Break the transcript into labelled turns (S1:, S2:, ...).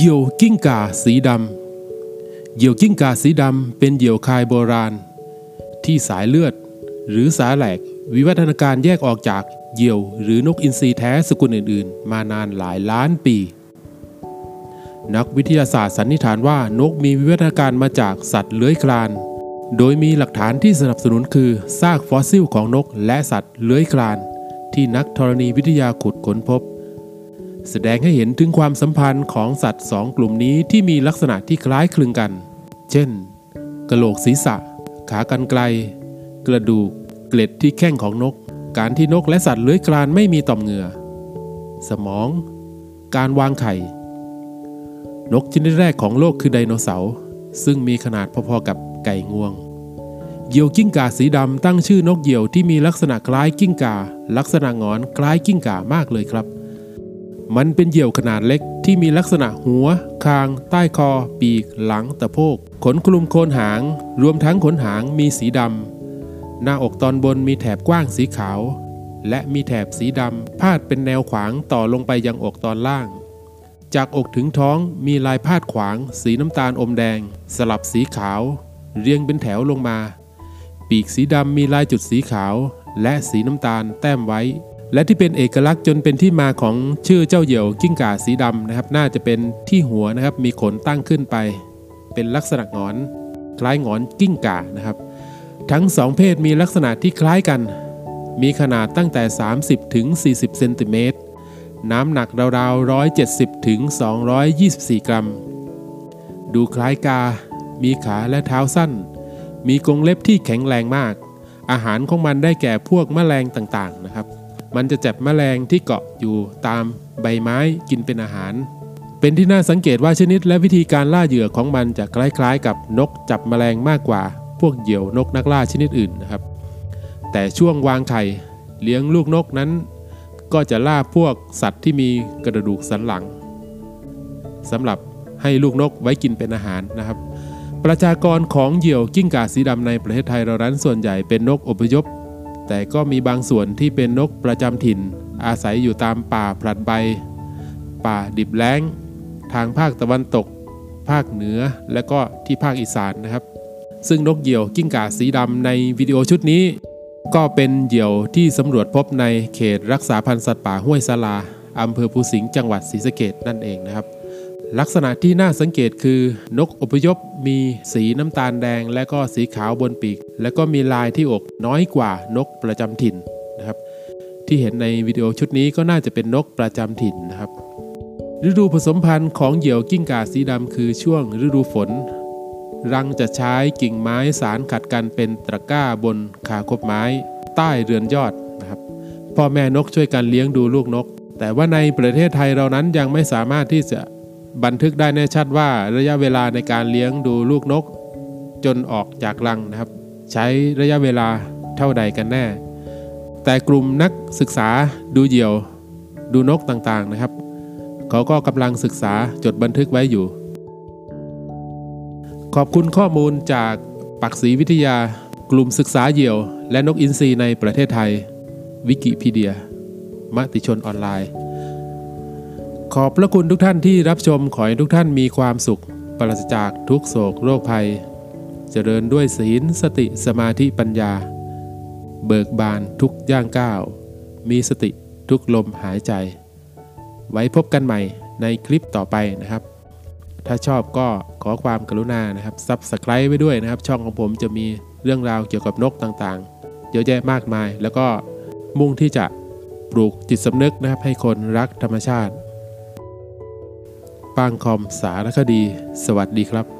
S1: เหยี่ยวกิ้งก่าสีดำเหยี่ยวกิ้งก่าสีดำเป็นเหยี่ยวสายโบราณ ที่สายเลือด หรือสาแหรก วิวัฒนาการแยกออกจากเหยี่ยวหรือนกอินทรีแท้สกุลอื่นๆ มานานหลายล้านปี นักวิทยาศาสตร์สันนิษฐานว่านกมีวิวัฒนาการมาจากสัตว์เลื้อยคลาน โดยมีหลักฐานที่สนับสนุนคือซากฟอสซิลของนกและสัตว์เลื้อยคลาน ที่นักธรณีวิทยาขุดค้นพบ แสดงให้เห็นถึงความสัมพันธ์ของสัตว์สองกลุ่มนี้ที่มีลักษณะที่คล้ายคลึงกัน เช่น กระโหลกศีรษะ ขากรรไกร กระดูก เกล็ดที่แข้งของนก การที่นกและสัตว์เลื้อยคลานไม่มีต่อมเหงื่อ สมอง การวางไข่ นกชนิดแรกของโลกคือไดโนเสาร์ ซึ่งมีขนาดพอๆกับไก่งวง เหยี่ยวกิ้งก่าสีดำตั้งชื่อนกเหยี่ยวที่มีลักษณะคล้ายกิ้งก่าลักษณะงอนคล้ายกิ้งก่ามากเลยครับ มันเป็นเหยี่ยวขนาดเล็กที่มีลักษณะหัว คาง ใต้คอ ปีก หลังตะโพก ขนคลุมโคนหาง รวมทั้งขนหางมีสีดำ หน้าอกตอนบนมีแถบกว้างสีขาว และมีแถบสีดำพาดเป็นแนวขวางต่อลงไปยังอกตอนล่าง จากอกถึงท้องมีลายพาดขวาง สีน้ำตาลอมแดง สลับสีขาว เรียงเป็นแถวลงมา ปีกสีดำมีลายจุดสีขาว และสีน้ำตาลแต้มไว้ และที่เป็นเอกลักษณ์จนเป็นที่มาของชื่อเจ้าเหยี่ยวกิ้งก่าสีดำนะครับ น่าจะเป็นที่หัวนะครับ มีขนตั้งขึ้นไป เป็นลักษณะหงอน คล้ายหงอนกิ้งก่านะครับ ทั้งสองเพศมีลักษณะที่คล้ายกัน มีขนาดตั้งแต่ 30ถึง40เซนติเมตรน้ำหนักราวๆ 170ถึง224 กรัม ดูคล้ายกา มีขาและเท้าสั้น มีกรงเล็บที่แข็งแรงมาก อาหารของมันได้แก่พวกแมลงต่างๆนะครับ มันจะจับแมลงที่เกาะอยู่ตามใบไม้กินเป็นอาหาร เป็นที่น่าสังเกตว่าชนิดและวิธีการล่าเหยื่อของมันจะคล้ายๆ กับนกจับแมลงมากกว่า พวกเหยี่ยวนกนักล่าชนิดอื่นนะครับ แต่ช่วงวางไข่เลี้ยงลูกนกนั้น ก็จะล่าพวกสัตว์ที่มีกระดูกสันหลังสำหรับให้ลูกนกไว้กินเป็นอาหารนะครับ ประชากรของเหยี่ยวกิ้งก่าสีดำในประเทศไทยเรานั้นส่วนใหญ่เป็นนกอพยพ แต่ก็มีบางส่วนที่เป็นนกประจำถิ่น อาศัยอยู่ตามป่าผลัดใบ ป่าดิบแล้ง ทางภาคตะวันตก ภาคเหนือ และก็ที่ภาคอีสานนะครับ ซึ่งนกเหยี่ยวกิ้งก่าสีดำในวิดีโอชุดนี้ ก็เป็นเหยี่ยวที่สำรวจพบในเขตรักษาพันธุ์สัตว์ป่าห้วยสลาอำเภอภูสิงห์จังหวัดศรีสะเกษนั่นเองนะครับ ลักษณะที่น่าสังเกตคือนกอพยพมีสีน้ำตาลแดง และก็สีขาวบนปีก และก็มีลายที่อกน้อยกว่านกประจำถิ่นนะครับ ที่เห็นในวิดีโอชุดนี้ก็น่าจะเป็นนกประจำถิ่นนะครับ ฤดูผสมพันธุ์ของเหยี่ยวกิ้งก่าสีดำคือช่วงฤดูฝน รังจะใช้กิ่งไม้สารขัดกันเป็นตะกร้าบนขาคบไม้ ใต้เรือนยอดนะครับพ่อแม่นกช่วยกันเลี้ยงดูลูกนก แต่ว่าในประเทศไทยเรานั้นยังไม่สามารถที่จะ บันทึกได้แน่ชัดว่าระยะเวลาในการเลี้ยงดูลูกนก จนออกจากรังนะครับ ใช้ระยะเวลาเท่าใดกันแน่ แต่กลุ่มนักศึกษาดูเหยี่ยว ดูนกต่างๆนะครับ เขาก็กำลังศึกษาจดบันทึกไว้อยู่ ขอบคุณข้อมูลจากปักศรีวิทยากลุ่มศึกษาเหยี่ยว และนกอินทรีในประเทศไทย วิกิพีเดีย มติชนออนไลน์ ขอบพระคุณทุกท่านที่รับชมขอให้ทุกท่านมีความสุข ปราศจากทุกโศกโรคภัย เจริญด้วยศีลสติสมาธิปัญญา เบิกบานทุกย่างก้าว มีสติทุกลมหายใจ ไว้พบกันใหม่ในคลิปต่อไปนะครับ ถ้าชอบก็ขอความกรุณานะครับ Subscribe ไว้ด้วยนะครับ ช่องของผมจะมีเรื่องราวเกี่ยวกับนกต่างๆ เยอะแยะมากมาย แล้วก็มุ่งที่จะปลูกจิตสำนึกนะครับให้คนรักธรรมชาติ ป้างคอมสารคดี สวัสดีครับ